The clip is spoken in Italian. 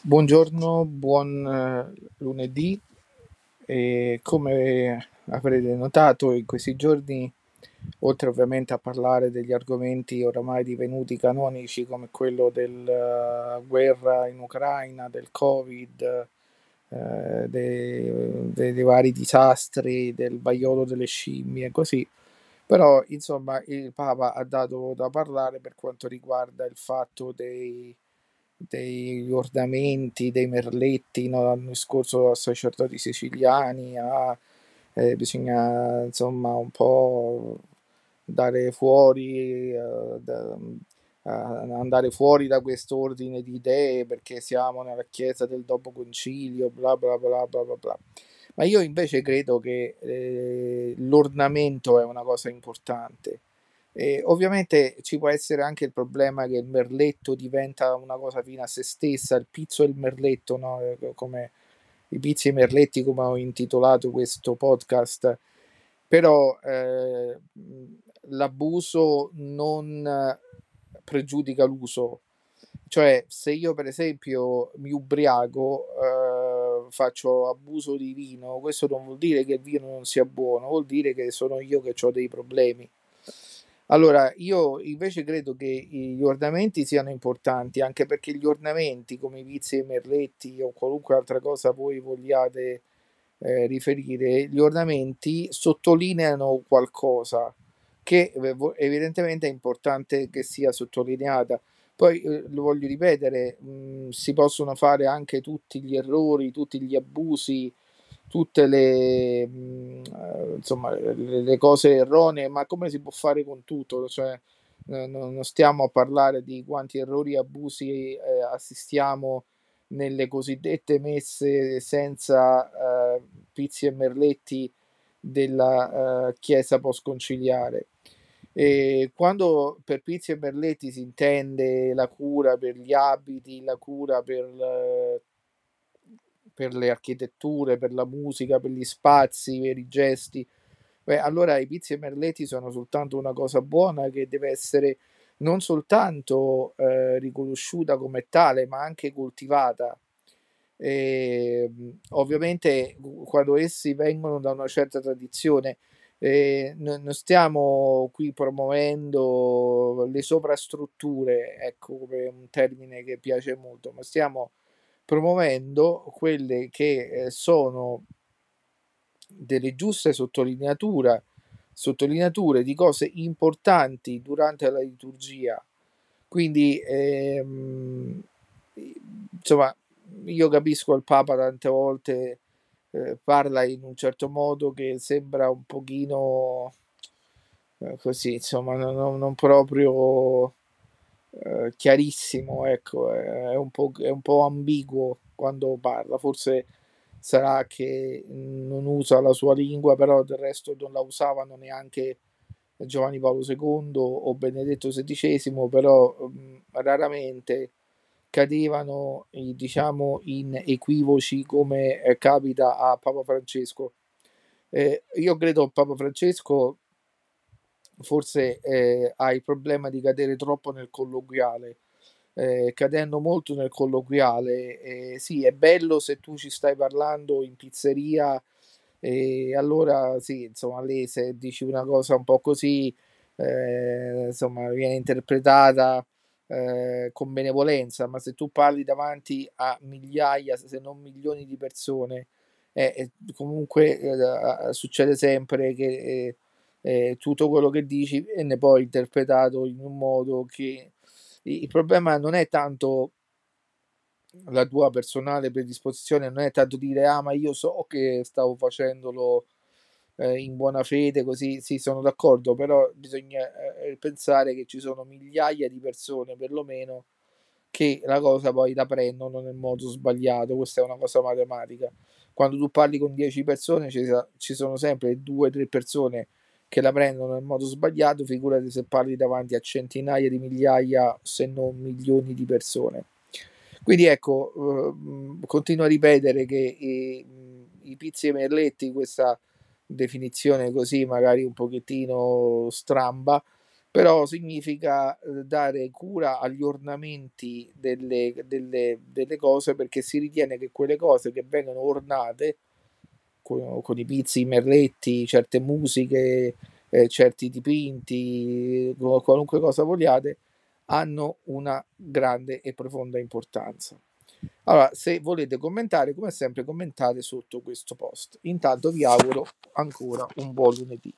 Buongiorno, buon eh, lunedì. E come avrete notato in questi giorni, oltre ovviamente a parlare degli argomenti oramai divenuti canonici come quello della guerra in Ucraina, del Covid, eh, dei, dei, vari disastri, del vaiolo delle scimmie e così, però insomma il Papa ha dato da parlare per quanto riguarda il fatto dei degli ornamenti, dei merletti, no? l'anno scorso a sacerdoti siciliani, a, eh, bisogna insomma un po' dare fuori, uh, da, uh, andare fuori da questo ordine di idee perché siamo nella chiesa del dopo concilio, bla bla bla bla bla bla. Ma io invece credo che eh, l'ornamento è una cosa importante e ovviamente ci può essere anche il problema che il merletto diventa una cosa fine a se stessa, il pizzo e il merletto, no? Eh, come i pizzi e i merletti, come ho intitolato questo podcast. Però eh, l'abuso non pregiudica l'uso. Cioè, se io per esempio mi ubriaco, eh, faccio abuso di vino, questo non vuol dire che il vino non sia buono, vuol dire che sono io che ho dei problemi. Allora, io invece credo che gli ornamenti siano importanti, anche perché gli ornamenti, come i vizi e i merletti o qualunque altra cosa voi vogliate eh, riferire, gli ornamenti sottolineano qualcosa che eh, evidentemente è importante che sia sottolineata. Poi eh, lo voglio ripetere, mh, mm, si possono fare anche tutti gli errori, tutti gli abusi, tutte le, mh, mm, insomma, le, cose erronee, ma come si può fare con tutto? Cioè, non stiamo a parlare di quanti errori e abusi eh, assistiamo nelle cosiddette messe senza eh, pizzi e merletti della eh, chiesa post-conciliare. E quando per pizzi e merletti si intende la cura per gli abiti, la cura per eh, per le architetture, per la musica, per gli spazi, per i gesti. Beh, allora i pizzi e merletti sono soltanto una cosa buona che deve essere non soltanto eh, riconosciuta come tale, ma anche coltivata. E, ovviamente quando essi vengono da una certa tradizione, eh, non, non stiamo qui promuovendo le sovrastrutture, ecco come un termine che piace molto, ma stiamo promuovendo quelle che eh, sono delle giuste sottolineature, sottolineature di cose importanti durante la liturgia. Quindi, ehm, insomma, io capisco il Papa tante volte eh, parla in un certo modo che sembra un pochino eh, così, insomma, non, non proprio chiarissimo, ecco, è un, po', è un po' ambiguo quando parla, forse sarà che non usa la sua lingua, però del resto non la usavano neanche Giovanni Paolo II o Benedetto XVI, però mh, mm, raramente cadevano diciamo in equivoci come eh, capita a Papa Francesco. Eh, io credo Papa Francesco forse eh, ha il problema di cadere troppo nel colloquiale. Eh, cadendo molto nel colloquiale, eh, sì, è bello se tu ci stai parlando in pizzeria e allora sì, insomma, lì se dici una cosa un po' così, eh, insomma, viene interpretata eh, con benevolenza, ma se tu parli davanti a migliaia, se non milioni di persone, eh, comunque succede sempre che eh, tutto quello che dici viene poi interpretato in un modo che il problema non è tanto la tua personale predisposizione, non è tanto dire ah ma io so che stavo facendolo eh, in buona fede, così sì sono d'accordo, però bisogna eh, pensare che ci sono migliaia di persone perlomeno che la cosa poi la prendono nel modo sbagliato, questa è una cosa matematica. Quando tu parli con 10 persone ci, ci sono sempre 2-3 persone che la prendono nel modo sbagliato, figurati se parli davanti a centinaia di migliaia, se non milioni di persone. Quindi ecco, eh, continuo a ripetere che i, i pizzi e merletti, questa definizione così magari un pochettino stramba, però significa eh, dare cura agli ornamenti delle, delle, delle cose perché si ritiene che quelle cose che vengono ornate con, con i pizzi, i merletti, certe musiche, eh, certi dipinti, qualunque cosa vogliate, hanno una grande e profonda importanza. Allora, se volete commentare, come sempre, commentate sotto questo post. Intanto vi auguro ancora un buon lunedì.